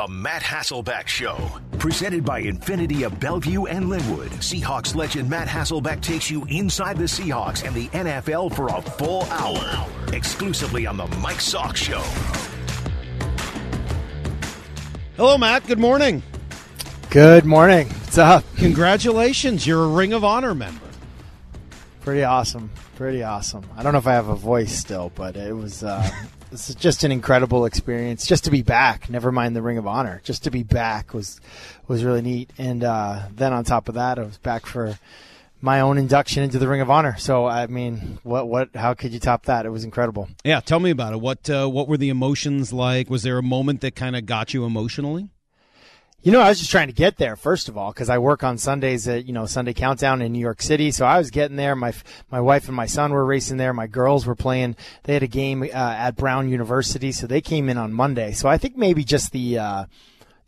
The Matt Hasselbeck Show. Presented by Infiniti of Bellevue and Lynnwood. Seahawks legend Matt Hasselbeck takes you inside the Seahawks and the NFL for a full hour. Exclusively on The Mike Salk Show. Hello, Matt. Good morning. Good morning. What's up? Congratulations. You're a Ring of Honor member. Pretty awesome. Pretty awesome. I don't know if I have a voice still, but it was uh, this is just an incredible experience. Just to be back, never mind the Ring of Honor. Just to be back was was really neat. And uh, then on top of that, I was back for my own induction into the Ring of Honor. So I mean, what what? How could you top that? It was incredible. Yeah, tell me about it. What uh, what were the emotions like? Was there a moment that kind of got you emotionally? You know, I was just trying to get there first of all because I work on Sundays at you know Sunday Countdown in New York City. So I was getting there. My my wife and my son were racing there. My girls were playing. They had a game uh, at Brown University, so they came in on Monday. So I think maybe just the uh,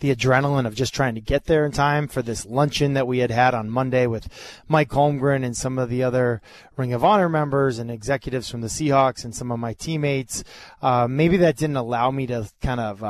the adrenaline of just trying to get there in time for this luncheon that we had had on Monday with Mike Holmgren and some of the other Ring of Honor members and executives from the Seahawks and some of my teammates. Uh, maybe that didn't allow me to kind of.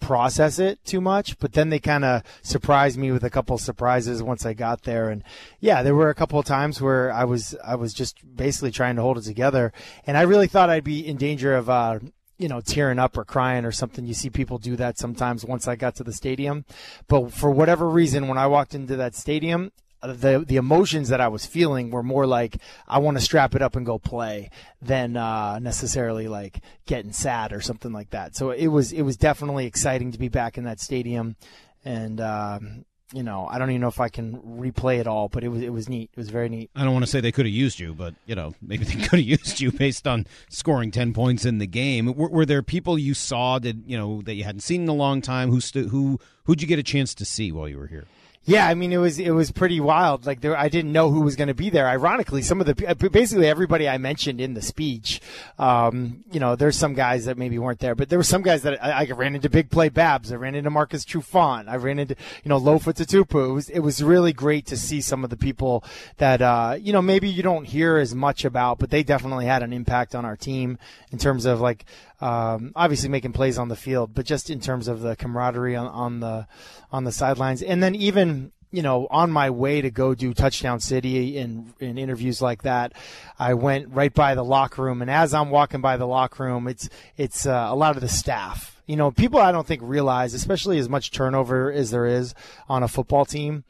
Process it too much, but then they kind of surprised me with a couple surprises once I got there. And yeah, there were a couple of times where I was I was just basically trying to hold it together, and I really thought I'd be in danger of. Uh, you know, tearing up or crying or something. You see people do that sometimes once I got to the stadium. But for whatever reason, when I walked into that stadium, the the emotions that I was feeling were more like I want to strap it up and go play than uh, necessarily like getting sad or something like that. So it was it was definitely exciting to be back in that stadium, and um, you know I don't even know if I can replay it all, but it was it was neat. It was very neat. I don't want to say they could have used you, but you know maybe they could have used you based on scoring ten points in the game. Were, were, there people you saw that you know that you hadn't seen in a long time who who who'd you get a chance to see while you were here? Yeah, I mean it was it was pretty wild. Like there, I didn't know who was going to be there. Ironically, some of the basically everybody I mentioned in the speech, um, you know, there's some guys that maybe weren't there, but there were some guys that I, I ran into. Big Play Babs, I ran into Marcus Trufant, I ran into you know Lofa Tatupu. It was it was really great to see some of the people that uh, you know maybe you don't hear as much about, but they definitely had an impact on our team in terms of like um, obviously making plays on the field, but just in terms of the camaraderie on, on the on the sidelines, and then even you know on my way to go do touchdown city in in interviews like that i went right by the locker room. And as i'm walking by the locker room it's it's uh, a lot of the staff. You know people i don't think realize especially as much turnover as there is on a football team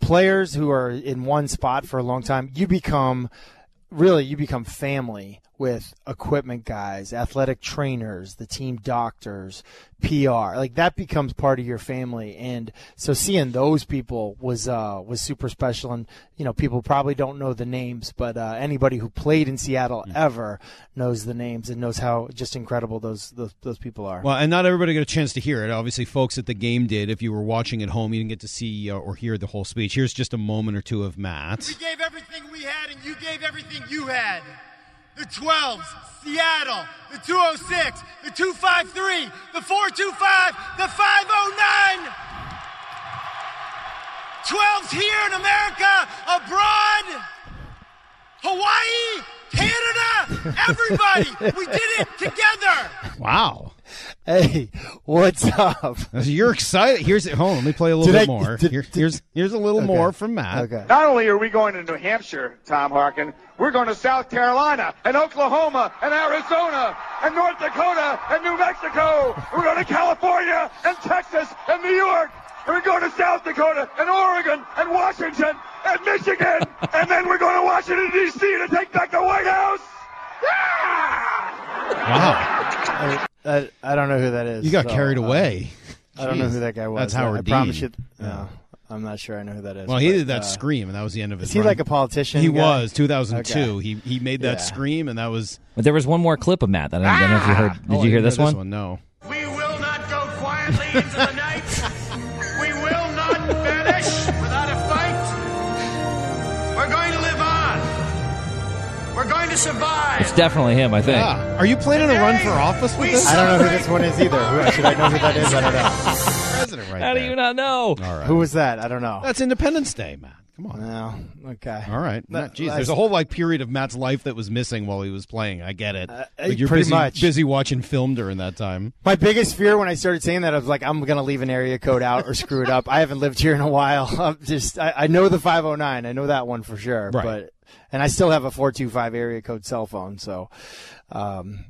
players who are in one spot for a long time you become really you become family with equipment guys, athletic trainers, the team doctors, PR. Like that becomes part of your family. And so seeing those people was uh, was super special. And you know, people probably don't know the names, but uh, anybody who played in Seattle mm. ever knows the names and knows how just incredible those, those those people are. Well, and not everybody got a chance to hear it. Obviously, folks at the game did. If you were watching at home, you didn't get to see uh, or hear the whole speech. Here's just a moment or two of Matt. We gave everything we had, and you gave everything you had the 12s, Seattle, the 206, the 253, the 425, the 509. 12s here in America, abroad, Hawaii, Canada, everybody. we did it together. Wow. Hey, what's up? You're excited. Here's it. Hold on, let me play a little did bit I, more. Did, Here, here's here's a little okay. more from Matt. Okay. Not only are we going to New Hampshire, Tom Harkin, we're going to South Carolina and Oklahoma and Arizona and North Dakota and New Mexico. We're going to California and Texas and New York. And we're going to South Dakota and Oregon and Washington and Michigan. and then we're going to Washington, D.C. to take back the White House. Wow. I, I, I, don't know who that is. You got so, carried uh, away. I don't know who that guy was. That's Howard I, I Dean. Promise you, no, I'm not sure I know who that is. Well, he but, did that uh, scream, and that was the end of his. Is he run. like a politician? He guy? was 2002. Okay. He he made that Yeah. scream, and that was. But there was one more clip of Matt that I don't know if you heard. Did Oh, you hear didn't this one? No. We will not go quietly into the to survive. It's definitely him, I think. Yeah. Are you planning to run for office with this? I don't know who this one is either. Who, should I know who that is? I don't know. president right How do there. you not know? All right. Who was that? I don't know. That's Independence Day, Matt. Come on. Well, okay. All right. That- Matt, geez, there's a whole like period of Matt's life that was missing while he was playing. I get it. Uh, Like, you're pretty busy, much. busy watching film during that time. My biggest fear when I started saying that, I was like, I'm going to leave an area code out or screw it up. I haven't lived here in a while. I'm just, I, I know the 509. I know that one for sure. Right. But, and I still have a 425 area code cell phone. So, um,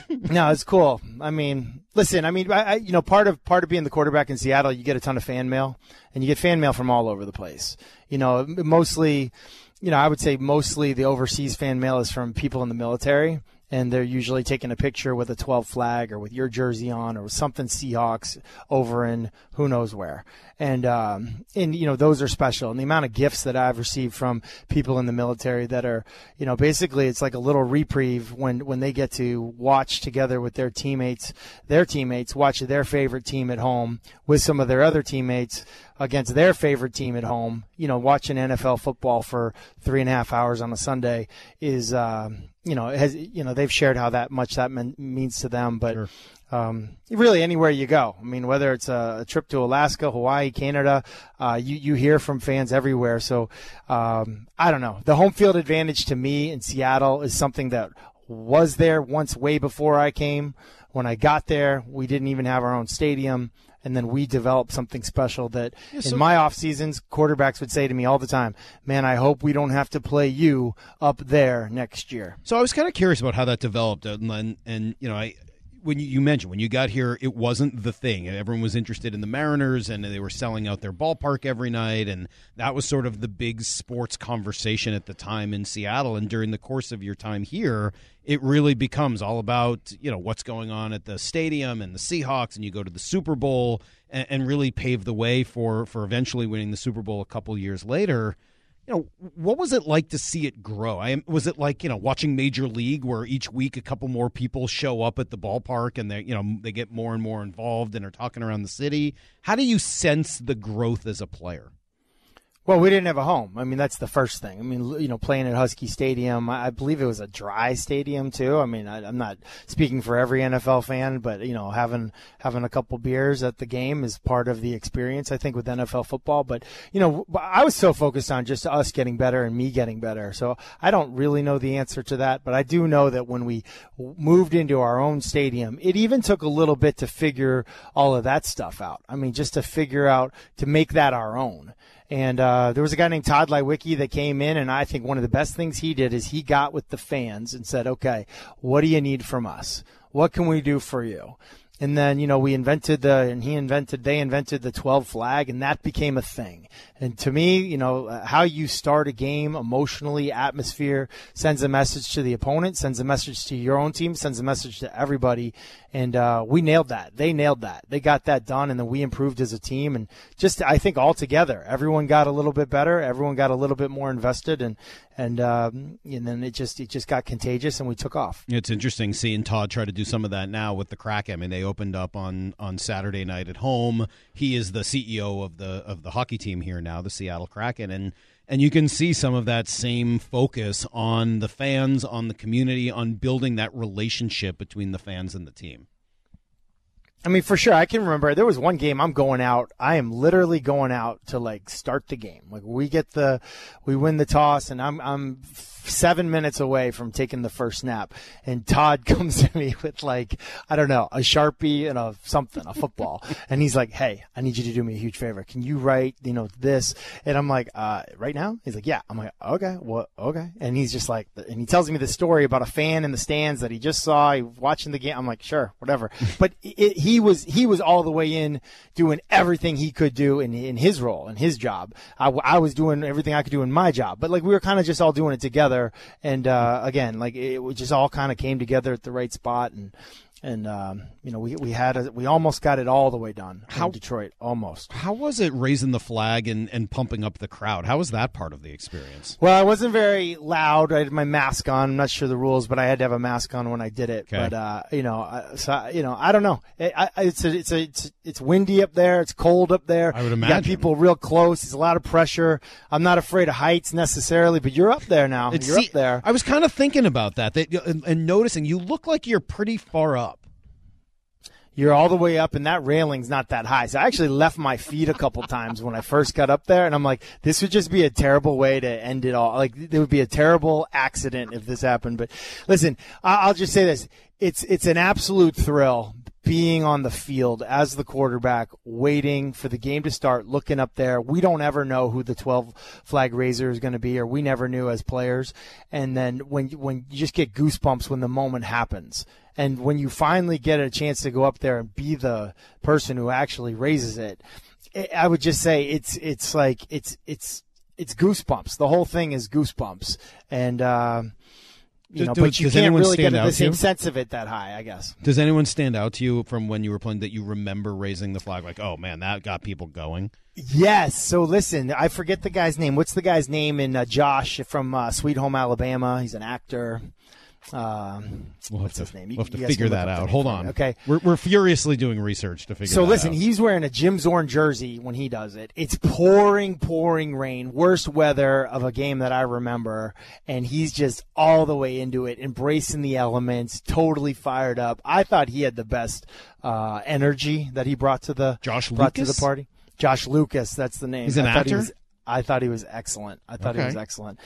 no, it's cool. I mean, listen, I mean, I, I, you know, part of part of being the quarterback in Seattle, you get a ton of fan mail, and you get fan mail from all over the place. You know, mostly, you know, I would say mostly the overseas fan mail is from people in the military, and they're usually taking a picture with a 12 flag or with your jersey on or something Seahawks over in who knows where. And um, and you know those are special. And the amount of gifts that I've received from people in the military that are, you know, basically it's like a little reprieve when when they get to watch together with their teammates, their teammates watch their favorite team at home with some of their other teammates against their favorite team at home. You know, watching NFL football for three and a half hours on a Sunday is, um, you know, has you know they've shared how that much that mean, means to them, but. Um, really, anywhere you go. I mean, whether it's a, a trip to Alaska, Hawaii, Canada, uh, you you hear from fans everywhere. So um, I don't know. The home field advantage to me in Seattle is something that was there once way before I came. When I got there, we didn't even have our own stadium. And then we developed something special that so- in my off seasons, quarterbacks would say to me all the time, man, I hope we don't have to play you up there next year. So I was kind of curious about how that developed, and and, and you know, I when you, you mentioned when you got here, it wasn't the thing. Everyone was interested in the Mariners, and they were selling out their ballpark every night, and that was sort of the big sports conversation at the time in Seattle. And during the course of your time here, it really becomes all about you know what's going on at the stadium and the Seahawks, and you go to the Super Bowl, and, and really pave the way for for eventually winning the Super Bowl a couple years later you know, what was it like to see it grow? I was it like you know watching Major League, where each week a couple more people show up at the ballpark and they you know they get more and more involved and are talking around the city? How do you sense the growth as a player? Well, we didn't have a home. I mean, that's the first thing. I mean, you know, playing at Husky Stadium, I believe it was a dry stadium too. I mean, I, I'm not speaking for every NFL fan, but you know, having having a couple beers at the game is part of the experience. I think with NFL football, but you know, I was so focused on just us getting better and me getting better. So I don't really know the answer to that, but I do know that when we moved into our own stadium, it even took a little bit to figure all of that stuff out. I mean, just to figure out to make that our own. And uh, there was a guy named Todd Leiweke that came in, and I think one of the best things he did is he got with the fans and said, "Okay, what do you need from us? What can we do for you?" And then you know we invented the, and he invented, they invented the 12 flag, and that became a thing. And to me, you know, uh, how you start a game emotionally, atmosphere sends a message to the opponent, sends a message to your own team, sends a message to everybody. And uh, we nailed that. They nailed that. They got that done, and then we improved as a team. And just, I think, all together, everyone got a little bit better. Everyone got a little bit more invested, and and um, and then it just it just got contagious, and we took off. It's interesting seeing Todd try to do some of that now with the Kraken. I mean, they opened up on on Saturday night at home. He is the CEO of the of the hockey team here now, the Seattle Kraken, and and you can see some of that same focus on the fans, on the community, on building that relationship between the fans and the team. I mean, for sure, I can remember there was one game I'm going out. I am literally going out to like start the game. Like we get the, we win the toss, and I'm I'm seven minutes away from taking the first snap, and Todd comes to me with like I don't know a sharpie and a something, a football, and he's like, "Hey, I need you to do me a huge favor. Can you write you know this?" And I'm like, uh, "Right now?" He's like, "Yeah." I'm like, "Okay, what? Okay." And he's just like, and he tells me the story about a fan in the stands that he just saw he watching the game. I'm like, "Sure, whatever," but it, he was he was all the way in doing everything he could do in in his role in his job. I, I was doing everything I could do in my job, but like we were kind of just all doing it together. And uh, again, like it, it just all kind of came together at the right spot, and and um, you know we we had a, we almost got it all the way done How- in Detroit, almost. How was it raising the flag and, and pumping up the crowd? How was that part of the experience? Well, I wasn't very loud. I had my mask on. I'm not sure the rules, but I had to have a mask on when I did it. Okay. But uh, you know, I- so you know, I don't know. It, I, it's a, it's a, it's it's windy up there. It's cold up there. I would You got people real close. There's a lot of pressure. I'm not afraid of heights necessarily, but you're up there now. It's- you're see, up there. I was kind of thinking about that, that and, and noticing you look like you're pretty far up. You're all the way up and that railing's not that high. So I actually left my feet a couple times when I first got up there and I'm like, this would just be a terrible way to end it all. Like there would be a terrible accident if this happened. But listen, I'll just say this. It's, it's an absolute thrill being on the field as the quarterback, waiting for the game to start, looking up there. We don't ever know who the 12 flag raiser is going to be, or we never knew as players. And then when, when you just get goosebumps when the moment happens. And when you finally get a chance to go up there and be the person who actually raises it, I would just say it's, it's like, it's, it's, it's goosebumps. The whole thing is goosebumps. And, uh, you know, Do- but you can't really get the same sense of it that high, I guess. Does anyone stand out to you from when you were playing that you remember raising the flag? Like, oh man, that got people going. Yes. So listen, I forget the guy's name. What's the guy's name in uh, Josh from uh, Sweet Home Alabama? He's an actor. Um, We'll what's to, his name? You- we'll have to figure that out. Hold on. Okay. We're, we're furiously doing research to figure. So listen, out. he's wearing a Jim Zorn jersey when he does it. It's pouring, pouring rain, worst weather of a game that I remember, and he's just all the way into it, embracing the elements, totally fired up. I thought he had the best uh, energy that he brought to the Josh brought to the party. Josh Lucas, that's the name. He's an thought he actor? was- I thought he was excellent. I thought he was excellent.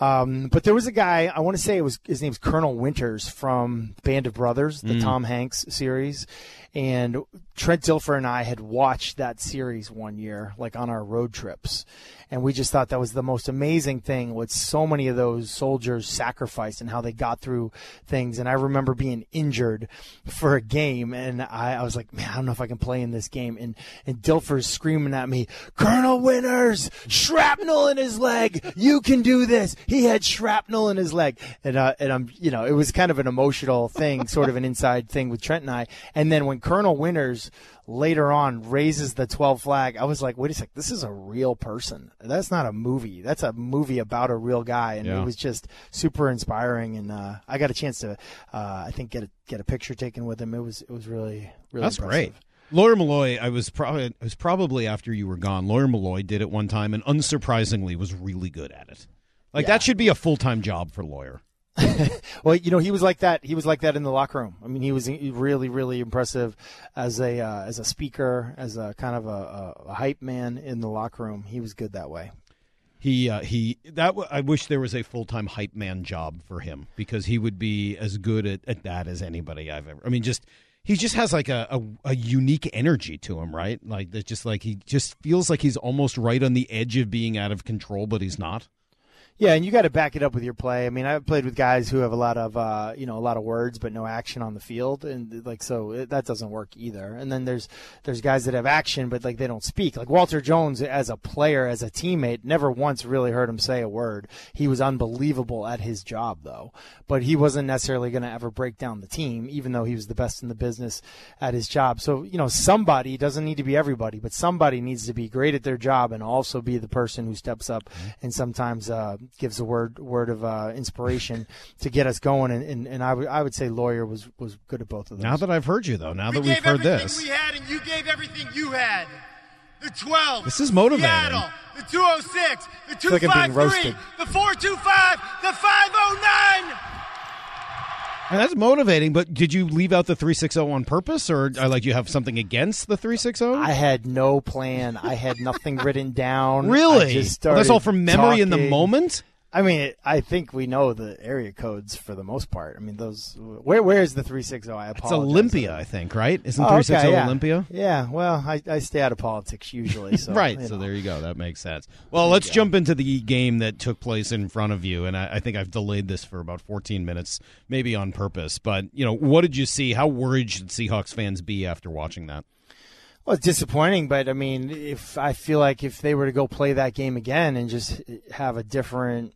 Um, but there was a guy, I want to say it was his name's Colonel Winters from Band of Brothers, Mm. the Tom Hanks series. And Trent Dilfer and I had watched that series one year, like on our road trips. And we just thought that was the most amazing thing what so many of those soldiers sacrificed and how they got through things. And I remember being injured for a game and I, I was like, man, I don't know if I can play in this game. And, and Dilfer's screaming at me, Colonel Winters, shrapnel in his leg. You can do this. He had shrapnel in his leg. And, uh, and I'm, you know, it was kind of an emotional thing, sort of an inside thing with Trent and I. And then when Colonel Winters later on raises the 12 flag, I was like, wait a sec, this is a real person. That's not a movie. That's a movie about a real guy. And Yeah. it was just super inspiring. And, uh, I got a chance to, uh, I think get a, get a picture taken with him. It was, it was really, really That's impressive. great. Lawyer Milloy, I was probably it was probably after you were gone. Lawyer Milloy did it one time, and unsurprisingly, was really good at it. Like Yeah. that should be a full time job for Lawyer. Well, you know, he was like that. He was like that in the locker room. I mean, he was really, really impressive as a uh, as a speaker, as a kind of a, a, hype man in the locker room. He was good that way. He uh, he that w- I wish there was a full time hype man job for him because he would be as good at, at that as anybody I've ever. I mean, just he just has like a, a, a unique energy to him, right? Like that's just like he just feels like he's almost right on the edge of being out of control, but he's not. Yeah, and you got to back it up with your play. I mean, I've played with guys who have a lot of, uh, you know, a lot of words but no action on the field, and like so it, that doesn't work either. And then there's there's guys that have action but like they don't speak. Like Walter Jones, as a player, as a teammate, never once really heard him say a word. He was unbelievable at his job though, but he wasn't necessarily going to ever break down the team, even though he was the best in the business at his job. So you know, somebody doesn't need to be everybody, but somebody needs to be great at their job and also be the person who steps up and sometimes uh, gives a word word of uh, inspiration to get us going. And, and, and I would I would say lawyer was was good at both of those. Now that I've heard you, though, now We that we've gave heard everything this, we had, and you gave everything you had. The 12. This is motivating. Seattle, the 206, the like I'm being 253, roasted. the 425, the 509. And that's motivating. But did you leave out the three six zero on purpose, or uh, like you have something against the three six zero? I had no plan. I had nothing written down. I Really? Well, that's all from memory in the moment. I mean, I think we know the area codes for the most part. I mean, those. Where where is the three six zero? I apologize. It's. Olympia, I think, right? Isn't Oh, three six zero yeah. Olympia? Yeah. Well, I, I stay out of politics usually. So, right. So know. there you go. That makes sense. Well, let's jump into the game that took place in front of you, and I, I think I've delayed this for about 14 minutes, maybe on purpose. But you know, what did you see? How worried should Seahawks fans be after watching that? Well, it's disappointing, but I mean, if I feel like if they were to go play that game again and just have a different,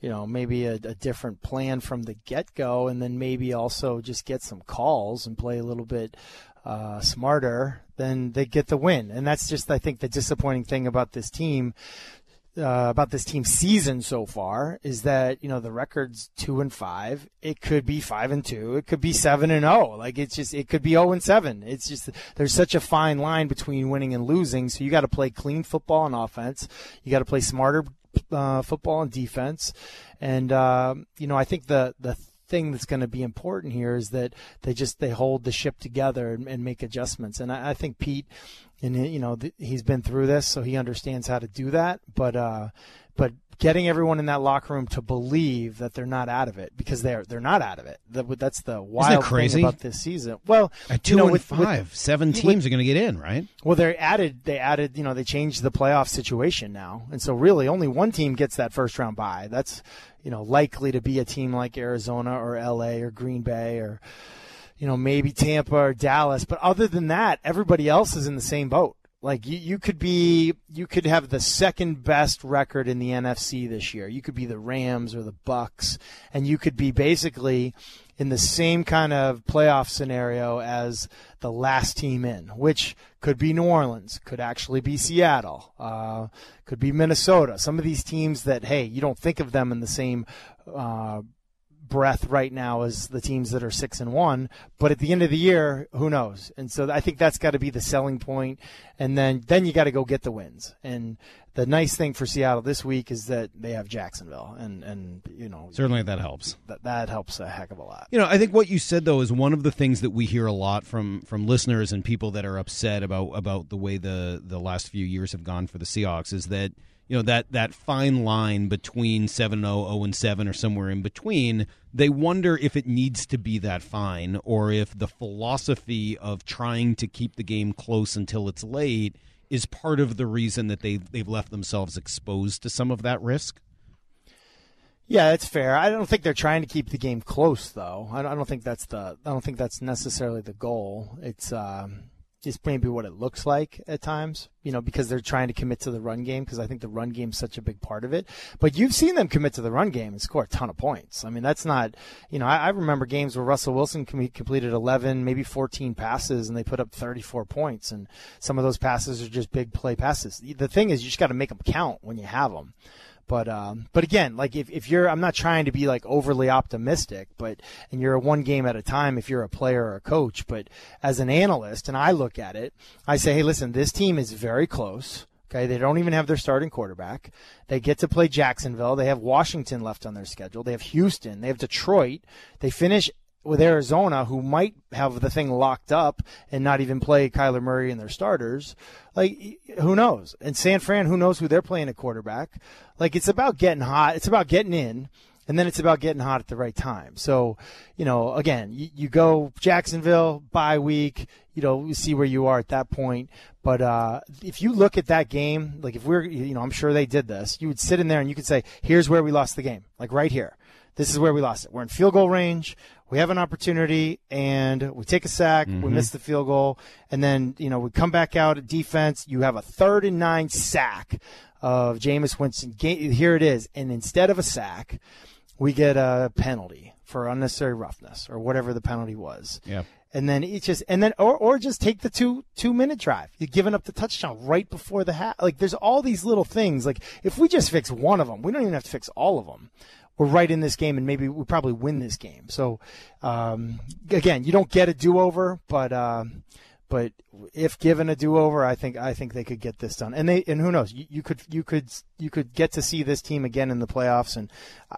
you know, maybe a, a different plan from the get go, and then maybe also just get some calls and play a little bit uh, smarter, then they get the win. And that's just, I think, the disappointing thing about this team. Uh, about this team season so far is that you know the record's two and five. It could be five and two. It could be seven and zero. Like it's just it could be zero and seven. It's just there's such a fine line between winning and losing. So you got to play clean football on offense. You got to play smarter uh, football and defense. And uh, you know I think the the thing that's going to be important here is that they just they hold the ship together and, and make adjustments. And I, I think Pete, and you know, th- he's been through this, so he understands how to do that. But uh, but getting everyone in that locker room to believe that they're not out of it because they're they're not out of it. That's the wild crazy? thing about this season. Well, At two you know, and with, with- five, seven teams are going to get in, right? well, they added they added you know they changed the playoff situation now, and so really only one team gets that first round bye. That's you know likely to be a team like Arizona or L.A. or Green Bay or you know maybe Tampa or Dallas. But other than that, everybody else is in the same boat. Like you, you could be, you could have the second best record in the NFC this year. You could be the Rams or the Bucs, and you could be basically in the same kind of playoff scenario as the last team in, which could be New Orleans, could actually be Seattle, uh, could be Minnesota. Some of these teams that, hey, you don't think of them in the same. Uh, breath right now as the teams that are six and one. But at the end of the year, who knows? And so I think that's got to be the selling point. And then then you got to go get the wins. And the nice thing for Seattle this week is that they have Jacksonville, and and you know Certainly that helps. that that helps a heck of a lot. You know, I think what you said though is one of the things that we hear a lot from from listeners and people that are upset about about the way the the last few years have gone for the Seahawks is that you know that that fine line between 7-0, and 7 or somewhere in between, they wonder if it needs to be that fine or if the philosophy of trying to keep the game close until it's late is part of the reason that they they've left themselves exposed to some of that risk. Yeah, it's fair. I don't think they're trying to keep the game close, though. I don't, I don't think that's the. I don't think that's necessarily the goal. It's um, it's maybe what it looks like at times, you know, because they're trying to commit to the run game. Because I think the run game's such a big part of it. But you've seen them commit to the run game and score a ton of points. I mean, that's not. You know, I, I remember games where Russell Wilson com- completed 11, maybe 14 passes, and they put up 34 points. And some of those passes are just big play passes. The thing is, you just got to make them count when you have them. But um, but again, like if, if you're, I'm not trying to be like overly optimistic, but and you're a one game at a time if you're a player or a coach. But as an analyst, and I look at it, I say, hey, listen, this team is very close. Okay, they don't even have their starting quarterback. They get to play Jacksonville. They have Washington left on their schedule. They have Houston. They have Detroit. They finish with Arizona, who might have the thing locked up and not even play Kyler Murray and their starters. Like, who knows? And San Fran, who knows who they're playing at quarterback? Like, it's about getting hot. It's about getting in. And then it's about getting hot at the right time. So, you know, again, you, you go Jacksonville bye week, you know, see where you are at that point. But uh, if you look at that game, like if we're, you know, I'm sure they did this, you would sit in there and you could say, here's where we lost the game, like right here. This is where we lost it. We're in field goal range. We have an opportunity and we take a sack. We mm-hmm. miss the field goal. And then, you know, we come back out at defense. You have a third and nine sack of Jameis Winston. Here it is. And instead of a sack, we get a penalty for unnecessary roughness or whatever the penalty was. Yeah. And then it just and then or or just take the two two minute drive. You're giving up the touchdown right before the half. Like there's all these little things. Like if we just fix one of them, we don't even have to fix all of them. We're right in this game, and maybe we probably win this game. So um, again, you don't get a do over, but. Um, but if given a do-over, I think I think they could get this done. And they and who knows, you, you could you could you could get to see this team again in the playoffs. And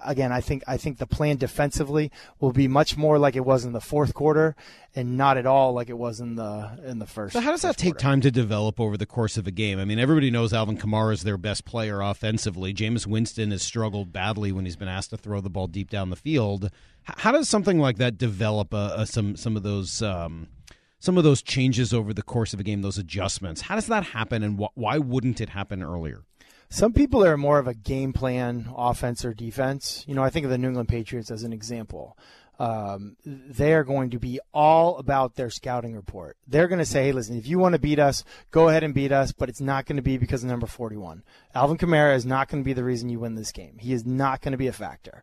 again, I think I think the plan defensively will be much more like it was in the fourth quarter, and not at all like it was in the in the first. So how does that take quarter. time to develop over the course of a game? I mean, everybody knows Alvin Kamara is their best player offensively. Jameis Winston has struggled badly when he's been asked to throw the ball deep down the field. How does something like that develop? Uh, uh, some some of those um, some of those changes over the course of a game, those adjustments. How does that happen, and wh- why wouldn't it happen earlier? Some people are more of a game plan, offense or defense. You know, I think of the New England Patriots as an example. Um, they are going to be all about their scouting report. They're going to say, hey, listen, if you want to beat us, go ahead and beat us, but it's not going to be because of number 41. Alvin Kamara is not going to be the reason you win this game. He is not going to be a factor.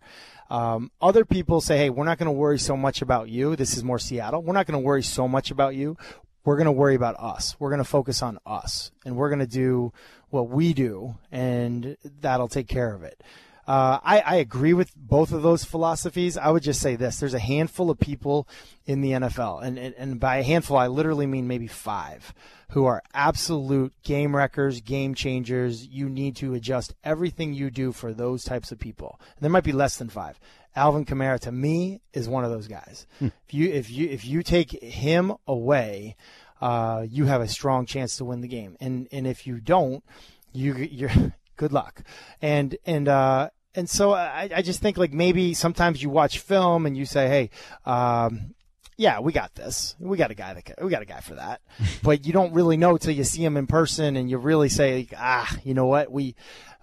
Um, other people say, hey, we're not going to worry so much about you. This is more Seattle. We're not going to worry so much about you. We're going to worry about us. We're going to focus on us, and we're going to do what we do, and that'll take care of it. Uh, I, I agree with both of those philosophies. I would just say this: there's a handful of people in the NFL, and, and, and by a handful, I literally mean maybe five, who are absolute game wreckers, game changers. You need to adjust everything you do for those types of people. And there might be less than five. Alvin Kamara to me is one of those guys. If you if you if you take him away, uh, you have a strong chance to win the game. And and if you don't, you you're good luck. And and uh, and so I, I just think like maybe sometimes you watch film and you say, hey. Um, yeah, we got this. We got a guy that we got a guy for that, but you don't really know till you see him in person and you really say, ah, you know what, we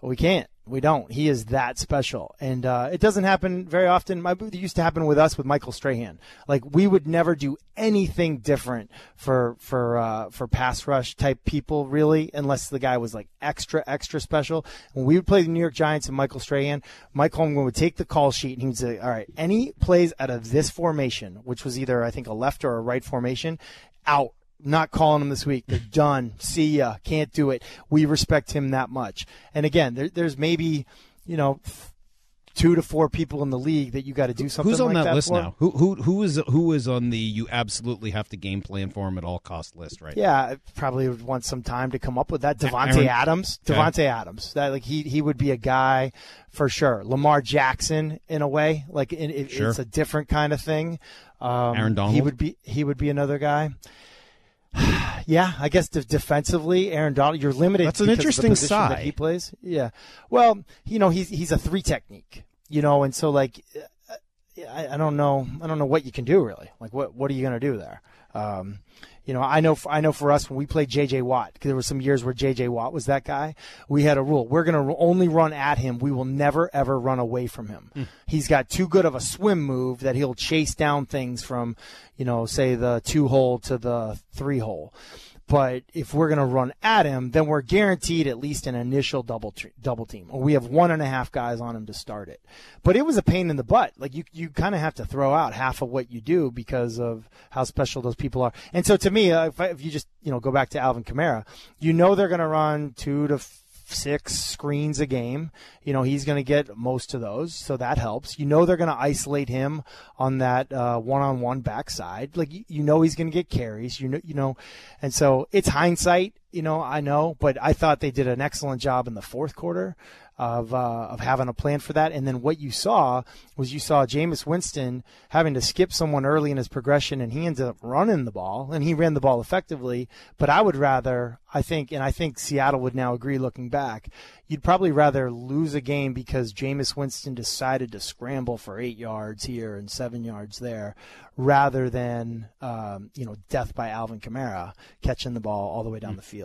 we can't. We don't. He is that special, and uh, it doesn't happen very often. My it used to happen with us with Michael Strahan. Like we would never do anything different for for uh, for pass rush type people, really, unless the guy was like extra extra special. When we would play the New York Giants and Michael Strahan, Mike Holmgren would take the call sheet and he would say, "All right, any plays out of this formation, which was either I think a left or a right formation, out." Not calling him this week. They're done. See ya. Can't do it. We respect him that much. And again, there, there's maybe, you know, two to four people in the league that you got to do something. Who's on like that, list for. now? Who who who is who is on the you absolutely have to game plan for him at all cost list right? Yeah, I probably would want some time to come up with that. Davante Aaron- Adams, Okay. Davante Adams. That like he he would be a guy for sure. Lamar Jackson in a way, like it, Sure. it's a different kind of thing. Um, Aaron Donald? He would be he would be another guy. Yeah, I guess de- defensively, Aaron Donald, you're limited. That's an because of the interesting side. he plays. Yeah, well, you know, he's he's a three technique, you know, and so like, uh, I, I don't know, I don't know what you can do really. Like, what what are you going to do there? Um, you know, I know, I know for us when we played J.J. Watt, 'cause there were some years where J.J. Watt was that guy. We had a rule: we're going to only run at him. We will never ever run away from him. Hmm. He's got too good of a swim move that he'll chase down things from, you know, say the two hole to the three hole. But if we're going to run at him, then we're guaranteed at least an initial double tre- double team, or we have one and a half guys on him to start it. But it was a pain in the butt. Like you, you kind of have to throw out half of what you do because of how special those people are. And so to me, uh, if, I, if you just you know go back to Alvin Kamara, you know they're going to run two to f- six screens a game. You know he's going to get most of those, so that helps. You know they're going to isolate him on that uh, one-on-one backside. Like you, you know he's going to get carries. You know you know, and so it's hindsight. You know I know, but I thought they did an excellent job in the fourth quarter of uh, of having a plan for that. And then what you saw was you saw Jameis Winston having to skip someone early in his progression, and he ended up running the ball, and he ran the ball effectively. But I would rather, I think, and I think Seattle would now agree looking back, you'd probably rather lose a game because Jameis Winston decided to scramble for eight yards here and seven yards there, rather than um, you know death by Alvin Kamara catching the ball all the way down the field.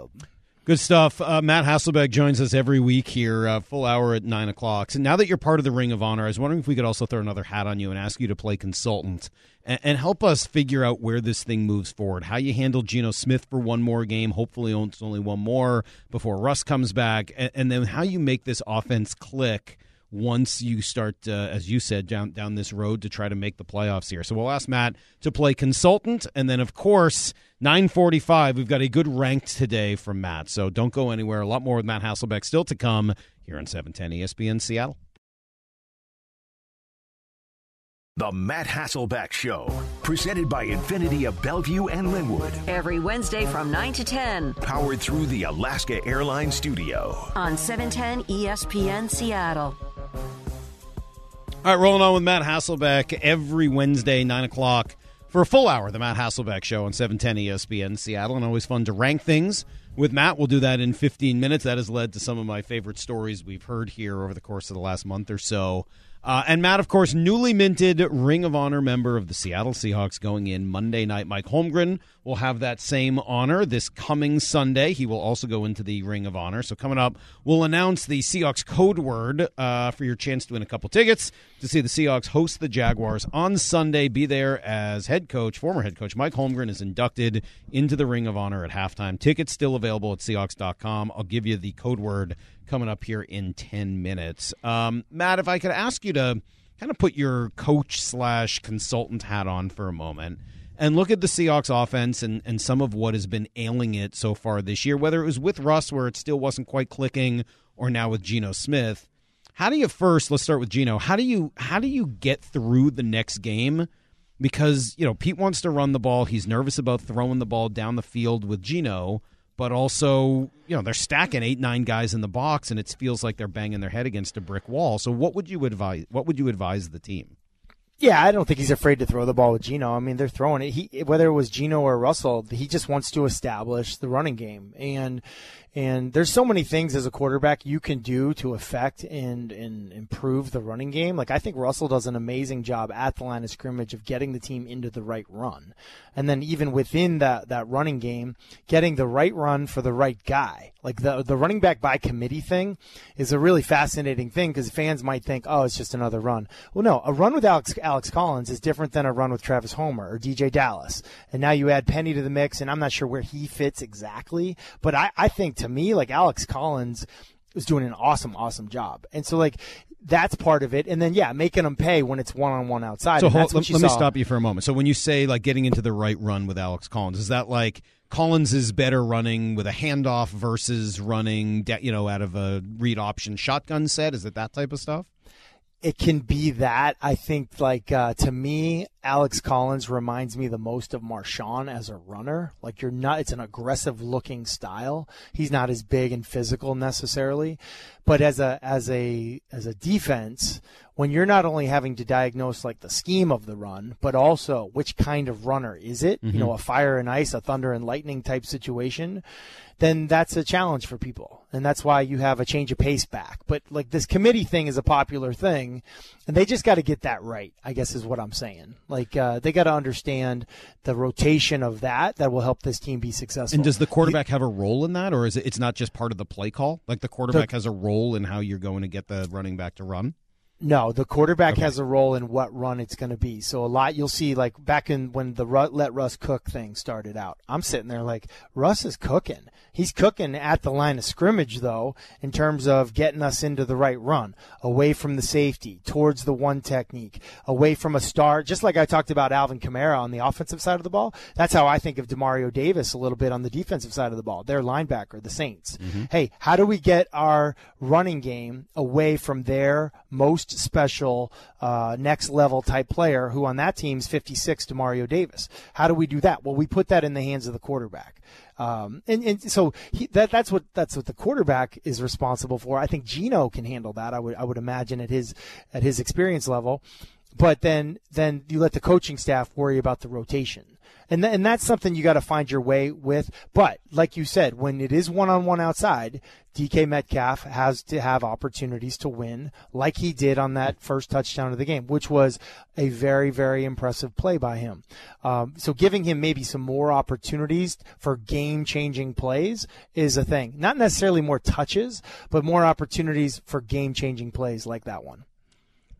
Good stuff. Uh, Matt Hasselbeck joins us every week here, uh, full hour at 9 o'clock. So now that you're part of the Ring of Honor, I was wondering if we could also throw another hat on you and ask you to play consultant and, and help us figure out where this thing moves forward. How you handle Geno Smith for one more game, hopefully it's only one more before Russ comes back, and, and then how you make this offense click once you start, uh, as you said, down down this road to try to make the playoffs here. So we'll ask Matt to play consultant, and then of course, nine forty five. We've got a good ranked today from Matt. So don't go anywhere. A lot more with Matt Hasselbeck still to come here on seven ten ESPN Seattle. The Matt Hasselbeck Show, presented by Infiniti of Bellevue and Lynnwood, Every Wednesday from 9 to 10 powered through the Alaska Airlines Studio. on E 710 ESPN Seattle. All right, rolling on with Matt Hasselbeck every Wednesday, 9 o'clock, for a full hour, the Matt Hasselbeck Show on E 710 ESPN Seattle. And always fun to rank things with Matt. We'll do that in 15 minutes. That has led to some of my favorite stories we've heard here over the course of the last month or so. Uh, and Matt, of course, newly minted Ring of Honor member of the Seattle Seahawks going in Monday night. Mike Holmgren will have that same honor this coming Sunday. He will also go into the Ring of Honor. So coming up, we'll announce the Seahawks code word uh, for your chance to win a couple tickets to see the Seahawks host the Jaguars on Sunday. Be there as head coach, former head coach Mike Holmgren is inducted into the Ring of Honor at halftime. Tickets still available at Seahawks.com. I'll give you the code word coming up here in 10 minutes. Um, Matt, if I could ask you to kind of put your coach slash consultant hat on for a moment and look at the Seahawks offense and, and some of what has been ailing it so far this year, whether it was with Russ where it still wasn't quite clicking or now with Geno Smith. how do you first? Let's start with Geno. How do you how do you get through the next game? Because you know Pete wants to run the ball. He's nervous about throwing the ball down the field with Geno, but also you know they're stacking eight nine guys in the box, and it feels like they're banging their head against a brick wall. So what would you advise? What would you advise the team? Yeah, I don't think he's afraid to throw the ball with Geno. I mean, they're throwing it. He whether it was Geno or Russell, he just wants to establish the running game. And and there's so many things as a quarterback you can do to affect and, and improve the running game. Like I think Russell does an amazing job at the line of scrimmage of getting the team into the right run. And then even within that, that running game, getting the right run for the right guy. Like the the running back by committee thing is a really fascinating thing because fans might think, oh, it's just another run. Well, no, a run with Alex Alex Collins is different than a run with Travis Homer or DeeJay Dallas. And now you add Penny to the mix, and I'm not sure where he fits exactly, but I, I think to me, like Alex Collins was doing an awesome, awesome job. And so like that's part of it. And then yeah, making them pay when it's one on one outside. So hold, let, let me stop you for a moment. So when you say like getting into the right run with Alex Collins, is that like Collins is better running with a handoff versus running, you know, out of a read option shotgun set? Is it that type of stuff? It can be that. I think, like uh, to me, Alex Collins reminds me the most of Marshawn as a runner. Like you're not, it's an aggressive looking style. He's not as big and physical necessarily, but as a as a as a defense, when you're not only having to diagnose like the scheme of the run, but also which kind of runner is it? You know, a fire and ice, a thunder and lightning type situation then that's a challenge for people. And that's why you have a change of pace back. But like this committee thing is a popular thing and they just got to get that right, I guess is what I'm saying. Like, uh, they got to understand the rotation of that that will help this team be successful. And does the quarterback have a role in that, or is it? It's not just part of the play call. Like the quarterback has a role in how you're going to get the running back to run. No, the quarterback has a role in what run it's going to be. So a lot you'll see, like back in when the let Russ cook thing started out. I'm sitting there like Russ is cooking. He's cooking at the line of scrimmage though, in terms of getting us into the right run, away from the safety, towards the one technique, away from a star. Just like I talked about Alvin Kamara on the offensive side of the ball. That's how I think of Demario Davis a little bit on the defensive side of the ball. Their linebacker, the Saints. Mm-hmm. Hey, how do we get our running game away from their most special uh, next level type player who on that team's 56 Demario Davis. How do we do that? Well, we put that in the hands of the quarterback. Um, and, and so he, that, that's what that's what the quarterback is responsible for. I think Geno can handle that. I would I would imagine at his at his experience level. But then then you let the coaching staff worry about the rotation. And, th- and that's something you got to find your way with. But like you said, when it is one on one outside, DK Metcalf has to have opportunities to win, like he did on that first touchdown of the game, which was a very, very impressive play by him. Um, so giving him maybe some more opportunities for game changing plays is a thing. Not necessarily more touches, but more opportunities for game changing plays like that one.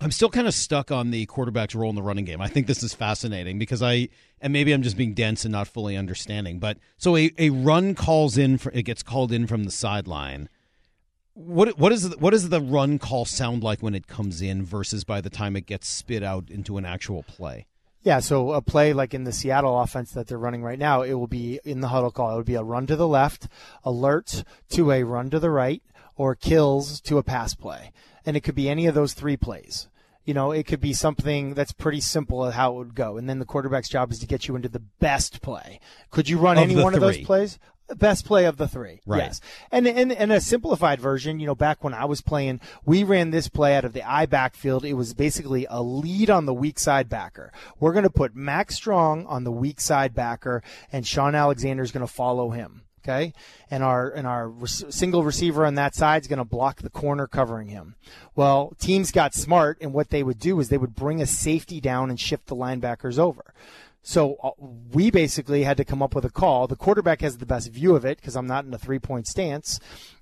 I'm still kind of stuck on the quarterback's role in the running game. I think this is fascinating because I, and maybe I'm just being dense and not fully understanding. But so a, a run calls in, for, it gets called in from the sideline. What what is what does the run call sound like when it comes in versus by the time it gets spit out into an actual play? Yeah, so a play like in the Seattle offense that they're running right now, it will be in the huddle call. It would be a run to the left, alert to a run to the right, or kills to a pass play. And it could be any of those three plays. You know, it could be something that's pretty simple at how it would go. And then the quarterback's job is to get you into the best play. Could you run Of any one of those three. plays? Best play of the three. Right. Yes. And, and and a simplified version, you know, back when I was playing, we ran this play out of the I backfield. It was basically a lead on the weak side backer. We're going to put Mack Strong on the weak side backer, and Shaun Alexander is going to follow him. Okay, and our and our re- single receiver on that side is going to block the corner covering him. Well, teams got smart, and what they would do is they would bring a safety down and shift the linebackers over. So uh, we basically had to come up with a call. The quarterback has the best view of it because I'm not in a three point stance.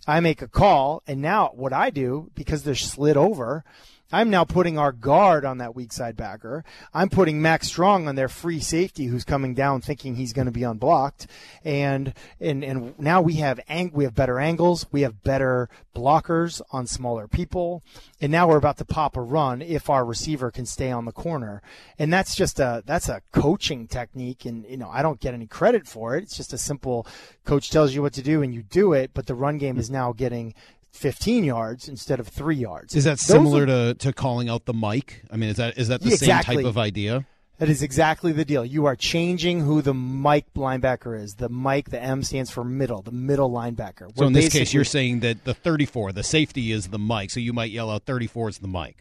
I make a call, and now what I do because they're slid over. I'm now putting our guard on that weak side backer. I'm putting Mack Strong on their free safety who's coming down thinking he's going to be unblocked. And, and, and now we have, ang- we have better angles. We have better blockers on smaller people. And now we're about to pop a run if our receiver can stay on the corner. And that's just a, that's a coaching technique. And, you know, I don't get any credit for it. It's just a simple coach tells you what to do and you do it. But the run game is now getting 15 yards instead of three yards. Is that similar are- to, to calling out the Mike? I mean, is that is that the Yeah, same type of idea? That is exactly the deal. You are changing who the Mike linebacker is. The Mike, the M stands for middle, the middle linebacker. So We're in this case, you're saying that the 34, the safety is the Mike. So you might yell out 34 is the Mike.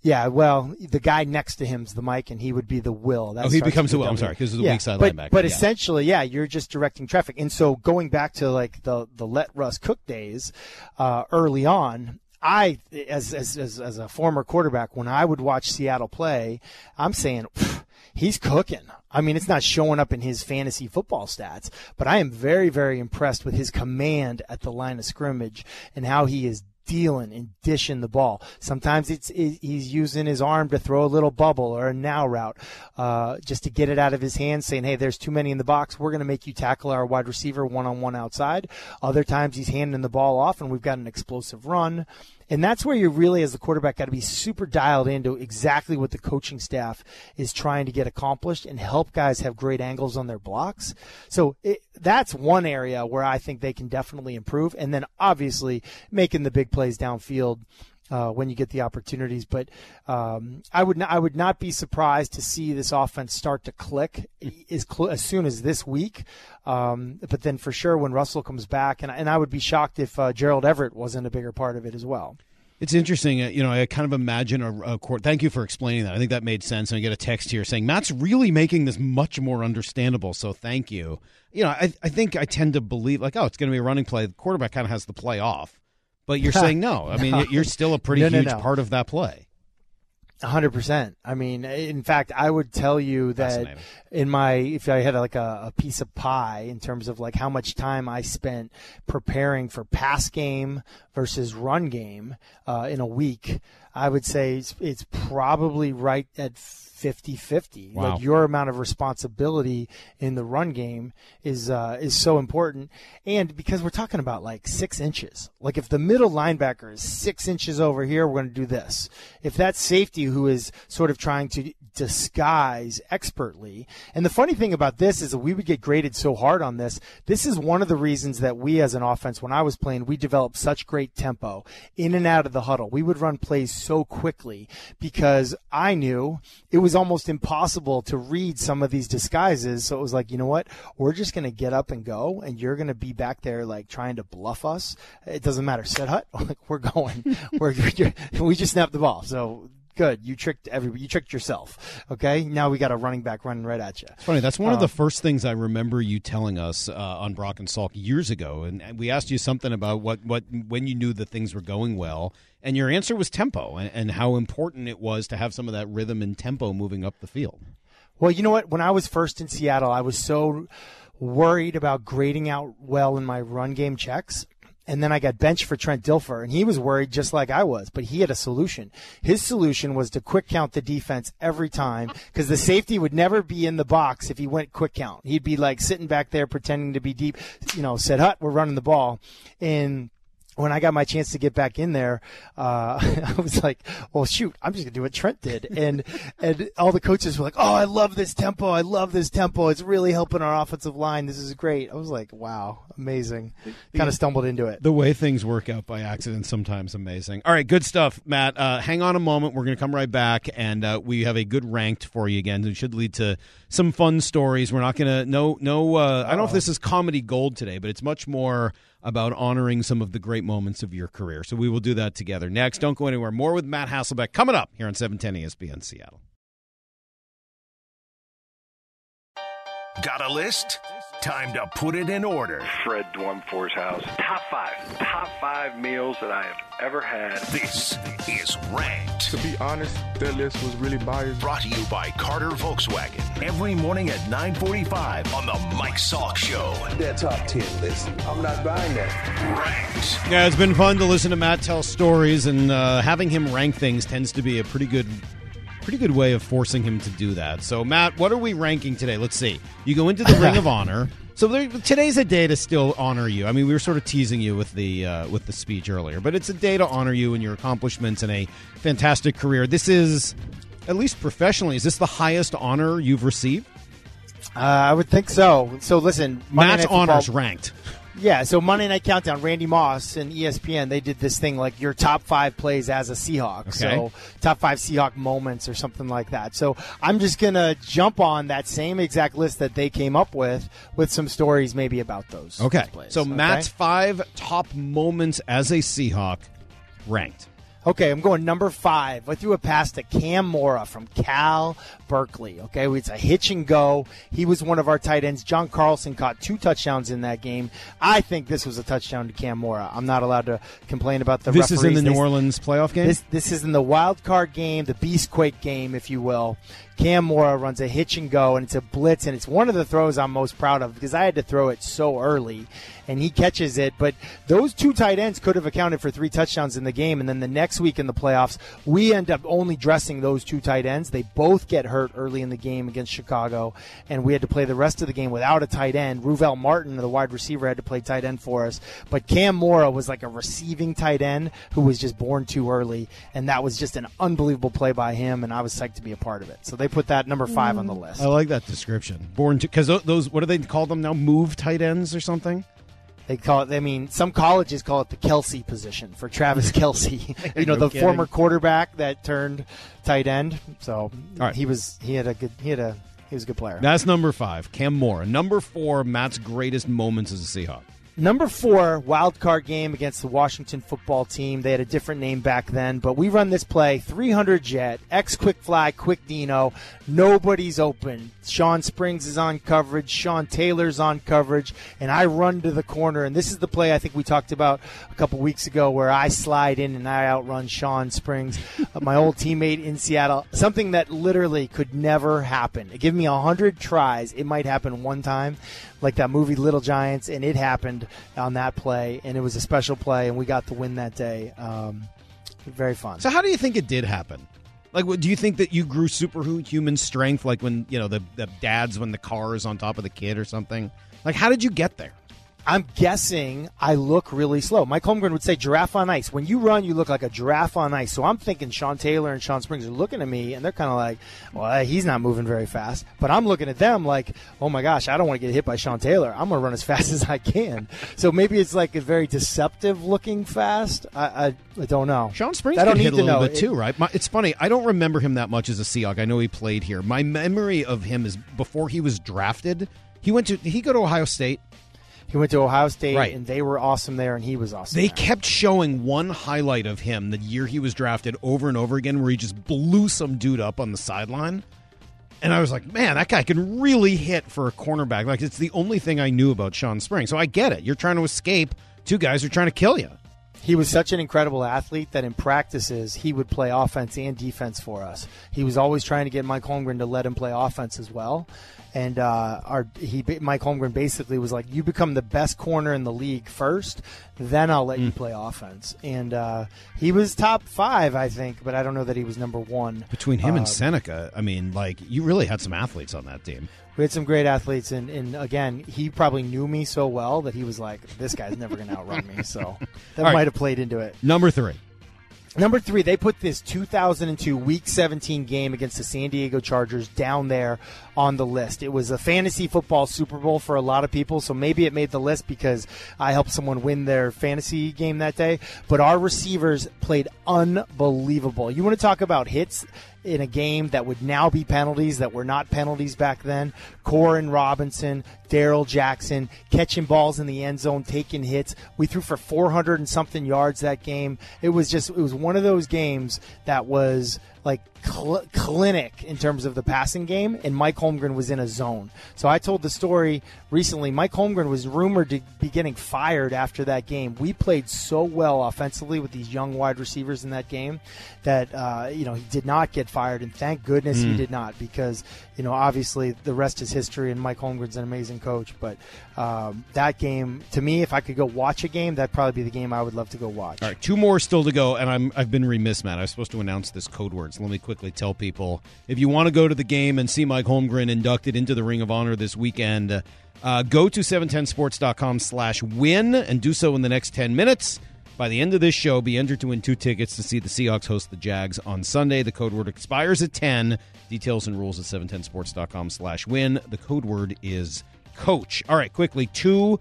Yeah, well, the guy next to him's the Mike, and he would be the Will. That Oh, he becomes the Will. I'm sorry, sorry, 'cause he's the yeah, weak side but, linebacker, But yeah. essentially, yeah, you're just directing traffic. And so going back to like the the let Russ cook days, uh, early on. I, as, as as as a former quarterback, when I would watch Seattle play, I'm saying he's cooking. I mean, it's not showing up in his fantasy football stats, but I am very, very impressed with his command at the line of scrimmage and how he is dealing and dishing the ball. Sometimes it's he's using his arm to throw a little bubble or a now route, uh, just to get it out of his hands, saying, "Hey, there's too many in the box. We're going to make you tackle our wide receiver one on one outside." Other times he's handing the ball off, and we've got an explosive run. And that's where you really, as the quarterback, got to be super dialed into exactly what the coaching staff is trying to get accomplished and help guys have great angles on their blocks. So it, that's one area where I think they can definitely improve. And then obviously making the big plays downfield. Uh, when you get the opportunities, but um, I would not, I would not be surprised to see this offense start to click as, cl- as soon as this week. Um, but then for sure when Russell comes back, and, and I would be shocked if uh, Gerald Everett wasn't a bigger part of it as well. It's interesting. uh, You know, I kind of imagine a, a court. Thank you for explaining that. I think that made sense. And I get a text here saying Matt's really making this much more understandable. So thank you. You know, I, I think I tend to believe like, oh, it's going to be a running play. The quarterback kind of has the play off. But you're saying no. I mean, you're still a pretty No, no, huge no. part of that play. hundred percent. I mean, in fact, I would tell you that in my if I had like a, a piece of pie in terms of like how much time I spent preparing for pass game versus run game uh, in a week, I would say it's, it's probably right at 50-50. Wow. Like your amount of responsibility in the run game is uh, is so important, and because we're talking about like six inches. Like if the middle linebacker is six inches over here, we're going to do this. If that safety who is sort of trying to disguise expertly, and the funny thing about this is that we would get graded so hard on this. This is one of the reasons that we as an offense, when I was playing, we developed such great tempo in and out of the huddle. We would run plays so quickly because I knew it was almost impossible to read some of these disguises. So it was like, you know what? We're just going to get up and go, and you're going to be back there like trying to bluff us. It doesn't matter. Set hut, like we're going. we're we just snapped the ball. So good. You tricked everybody. You tricked yourself. Okay. Now we got a running back running right at you. It's funny. That's one of Um, the first things I remember you telling us uh, on Brock and Salk years ago, and and we asked you something about what, what when you knew that things were going well, and your answer was tempo, and, and how important it was to have some of that rhythm and tempo moving up the field. Well, you know what? When I was first in Seattle, I was so worried about grading out well in my run game checks. And then I got benched for Trent Dilfer, and he was worried just like I was, but he had a solution. His solution was to quick count the defense every time because the safety would never be in the box if he went quick count. He'd be like sitting back there pretending to be deep, you know, said, Hut, we're running the ball. And when I got my chance to get back in there, uh, I was like, "Well, shoot, I'm just gonna do what Trent did." And and all the coaches were like, "Oh, I love this tempo. I love this tempo. It's really helping our offensive line. This is great." I was like, "Wow, amazing." Kind of stumbled into it. The way things work out by accident sometimes amazing. All right, good stuff, Matt. Uh, hang on a moment. We're going to come right back, and uh, we have a good ranked for you again. It should lead to some fun stories. We're not going to no no. Uh, I don't know if this is comedy gold today, but it's much more about honoring some of the great moments of your career. So we will do that together next. Don't go anywhere. More with Matt Hasselbeck coming up here on 710 ESPN Seattle. Got a list? Time to put it in order. Fred Dwumfor's house. Top five, top five meals that I have ever had. This is Ranked. To be honest, that list was really biased. Brought to you by Carter Volkswagen. Every morning at 945 on the Mike Salk Show. That top 10 list. I'm not buying that. Ranked. Yeah, it's been fun to listen to Matt tell stories, and uh, having him rank things tends to be a pretty good, pretty good way of forcing him to do that. So, Matt, what are we ranking today? Let's see. You go into the Ring of Honor. So there, today's a day to still honor you. I mean, we were sort of teasing you with the uh, with the speech earlier, but it's a day to honor you and your accomplishments and a fantastic career. This is, at least professionally, is this the highest honor you've received? Uh, I would think so. So listen, Monday Matt's Night Football- honors ranked. Yeah, so Monday Night Countdown, Randy Moss and ESPN, they did this thing like your top five plays as a Seahawk. Okay. So top five Seahawk moments or something like that. So I'm just gonna jump on that same exact list that they came up with with some stories maybe about those. Okay. those plays. So Okay? Matt's five top moments as a Seahawk ranked. Okay, I'm going number five. I threw a pass to Cam Morrah from Cal Berkeley. Okay, it's a hitch and go. He was one of our tight ends. John Carlson caught two touchdowns in that game. I think this was a touchdown to Cam Morrah. I'm not allowed to complain about the This is in the New Orleans playoff game. This this is in the wild card game, the Beastquake game, if you will. Cam Morrah runs a hitch and go, and it's a blitz, and it's one of the throws I'm most proud of because I had to throw it so early, and he catches it. But those two tight ends could have accounted for three touchdowns in the game, and then the next week in the playoffs, we end up only dressing those two tight ends. They both get hurt early in the game against Chicago, and we had to play the rest of the game without a tight end. Ruvell Martin, the wide receiver, had to play tight end for us, but Cam Morrah was like a receiving tight end who was just born too early, and that was just an unbelievable play by him, and I was psyched to be a part of it. So they put that number five on the mm. list. I like that description. Born to because those what do they call them now? Move tight ends or something? They call it. I mean, some colleges call it the Kelce position for Travis Kelce. you know, No the kidding. former quarterback that turned tight end. So right. he was. He had a good. He had a. He was a good player. That's number five. Cam Moore. Number four. Matt's greatest moments as a Seahawk. Number four, wild card game against the Washington football team. They had a different name back then, but we run this play 300 jet, X quick fly, quick Dino. Nobody's open. Shawn Springs is on coverage. Sean Taylor's on coverage, and I run to the corner. And this is the play I think we talked about a couple weeks ago, where I slide in and I outrun Shawn Springs, uh, my old teammate in Seattle. Something that literally could never happen. Give me a hundred tries, it might happen one time, like that movie Little Giants, and it happened on that play, and it was a special play, and we got the win that day. Um, very fun. So how do you think it did happen? Like, do you think that you grew superhuman strength, like when you know the, the dads when the car is on top of the kid or something? Like, how did you get there? I'm guessing I look really slow. Mike Holmgren would say giraffe on ice. When you run, you look like a giraffe on ice. So I'm thinking Sean Taylor and Shawn Springs are looking at me, and they're kind of like, well, he's not moving very fast. But I'm looking at them like, oh my gosh, I don't want to get hit by Sean Taylor. I'm going to run as fast as I can. So maybe it's like a very deceptive looking fast. I, I, I don't know. Shawn Springs I don't could hit a little know. bit too, right? My, it's funny. I don't remember him that much as a Seahawk. I know he played here. My memory of him is before he was drafted. He went to. He go to Ohio State? He went to Ohio State, Right. and they were awesome there, and he was awesome. They there. kept showing one highlight of him the year he was drafted over and over again, where he just blew some dude up on the sideline. And I was like, man, that guy can really hit for a cornerback. Like, it's the only thing I knew about Shawn Spring. So I get it. You're trying to escape two guys who are trying to kill you. He was such an incredible athlete that in practices he would play offense and defense for us. He was always trying to get Mike Holmgren to let him play offense as well. And uh, our he Mike Holmgren basically was like, "You become the best corner in the league first, then I'll let you play offense." And uh, he was top five, I think, but I don't know that he was number one. Between him Um, and Seneca, I mean, like, you really had some athletes on that team. We had some great athletes, and, and again, he probably knew me so well that he was like, "This guy's never going to outrun me." So that right. might have played into it. Number three. Number three, they put this 2002 Week 17 game against the San Diego Chargers down there on the list. It was a fantasy football Super Bowl for a lot of people, so maybe it made the list because I helped someone win their fantasy game that day. But our receivers played unbelievable. You want to talk about hits in a game that would now be penalties that were not penalties back then? Koren Robinson, Darrell Jackson catching balls in the end zone, taking hits. We threw for 400 and something yards that game. It was just, it was one of those games that was like cl- clinic in terms of the passing game, and Mike Holmgren was in a zone. So I told the story recently. Mike Holmgren was rumored to be getting fired after that game. We played so well offensively with these young wide receivers in that game that uh, you know he did not get fired, and thank goodness he Mm. did not because you know obviously the rest is history, and Mike Holmgren's an amazing coach. But um, that game, to me, if I could go watch a game, that'd probably be the game I would love to go watch. All right, two more still to go, and I'm I've been remiss, Matt. I was supposed to announce this code word, let me quickly tell people if you want to go to the game and see Mike Holmgren inducted into the Ring of Honor this weekend, uh, go to 710sports.com slash win and do so in the next 10 minutes. By the end of this show, be entered to win two tickets to see the Seahawks host the Jags on Sunday. The code word expires at 10. Details and rules at 710sports.com slash win. The code word is coach. All right, quickly, two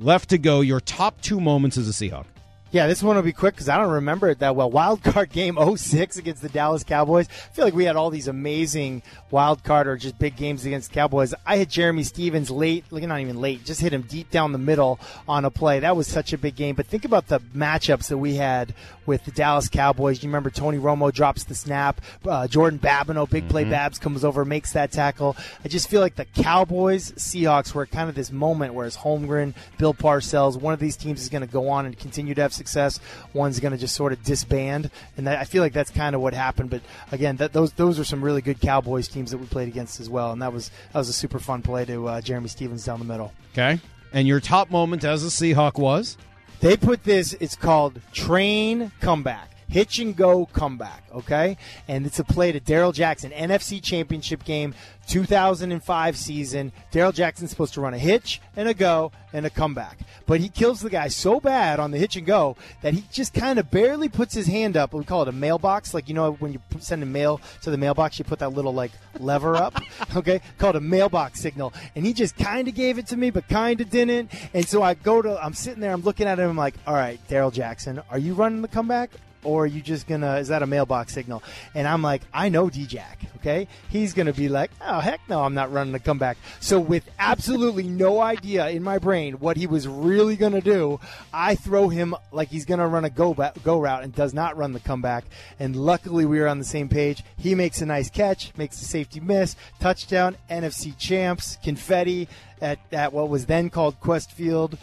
left to go. Your top two moments as a Seahawk. Yeah, this one will be quick because I don't remember it that well. Wild card game 06 against the Dallas Cowboys. I feel like we had all these amazing wild card or just big games against Cowboys. I hit Jerramy Stevens late, like not even late, just hit him deep down the middle on a play. That was such a big game. But think about the matchups that we had with the Dallas Cowboys. You remember Tony Romo drops the snap, uh, Jordan Babineau, big play Mm-hmm. Babs comes over, makes that tackle. I just feel like the Cowboys, Seahawks were kind of this moment where it's Holmgren, Bill Parcells, one of these teams is going to go on and continue to have success. One's going to just sort of disband, and that, I feel like that's kind of what happened. But again, that, those those are some really good Cowboys teams that we played against as well, and that was that was a super fun play to uh, Jerramy Stevens down the middle. Okay. And your top moment as a Seahawk was? They put this, it's called Train Comeback. Hitch and go comeback, okay? And it's a play to Darrell Jackson, NFC Championship game, 2005 season. Darrell Jackson's supposed to run a hitch and a go and a comeback. But he kills the guy so bad on the hitch and go that he just kind of barely puts his hand up. We call it a mailbox. Like, you know, when you send a mail to the mailbox, you put that little, like, lever up, okay? Called a mailbox signal. And he just kind of gave it to me, but kind of didn't. And so I go to, I'm sitting there, I'm looking at him, I'm like, all right, Darrell Jackson, are you running the comeback? Or are you just gonna? Is that a mailbox signal? And I'm like, I know D-Jack. Okay, he's gonna be like, oh heck no, I'm not running the comeback. So with absolutely no idea in my brain what he was really gonna do, I throw him like he's gonna run a go ba- go route and does not run the comeback. And luckily we were on the same page. He makes a nice catch, makes a safety miss, touchdown, NFC champs, confetti at, at what was then called Qwest Field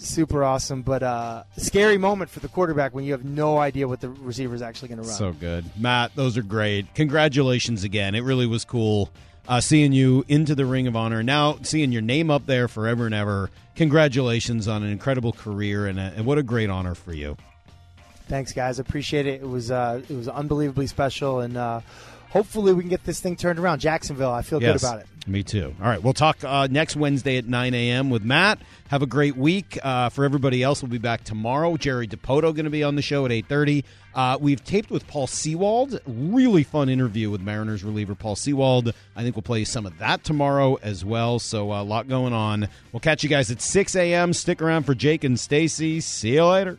super awesome, but uh, scary moment for the quarterback when you have no idea what the receiver is actually going to run. So good. Matt, those are great. Congratulations again. It really was cool uh, seeing you into the Ring of Honor. Now seeing your name up there forever and ever. Congratulations on an incredible career and, a, and what a great honor for you. Thanks, guys. Appreciate it. It was uh, it was unbelievably special, and uh, hopefully we can get this thing turned around. Jacksonville, I feel Yes, good about it. Me too. All right, we'll talk uh, next Wednesday at 9 a.m. with Matt. Have a great week. Uh, for everybody else, we'll be back tomorrow. Jerry Dipoto going to be on the show at 8.30. Uh, we've taped with Paul Sewald. Really fun interview with Mariners reliever Paul Sewald. I think we'll play some of that tomorrow as well. So uh, a lot going on. We'll catch you guys at 6 a.m. Stick around for Jake and Stacy. See you later.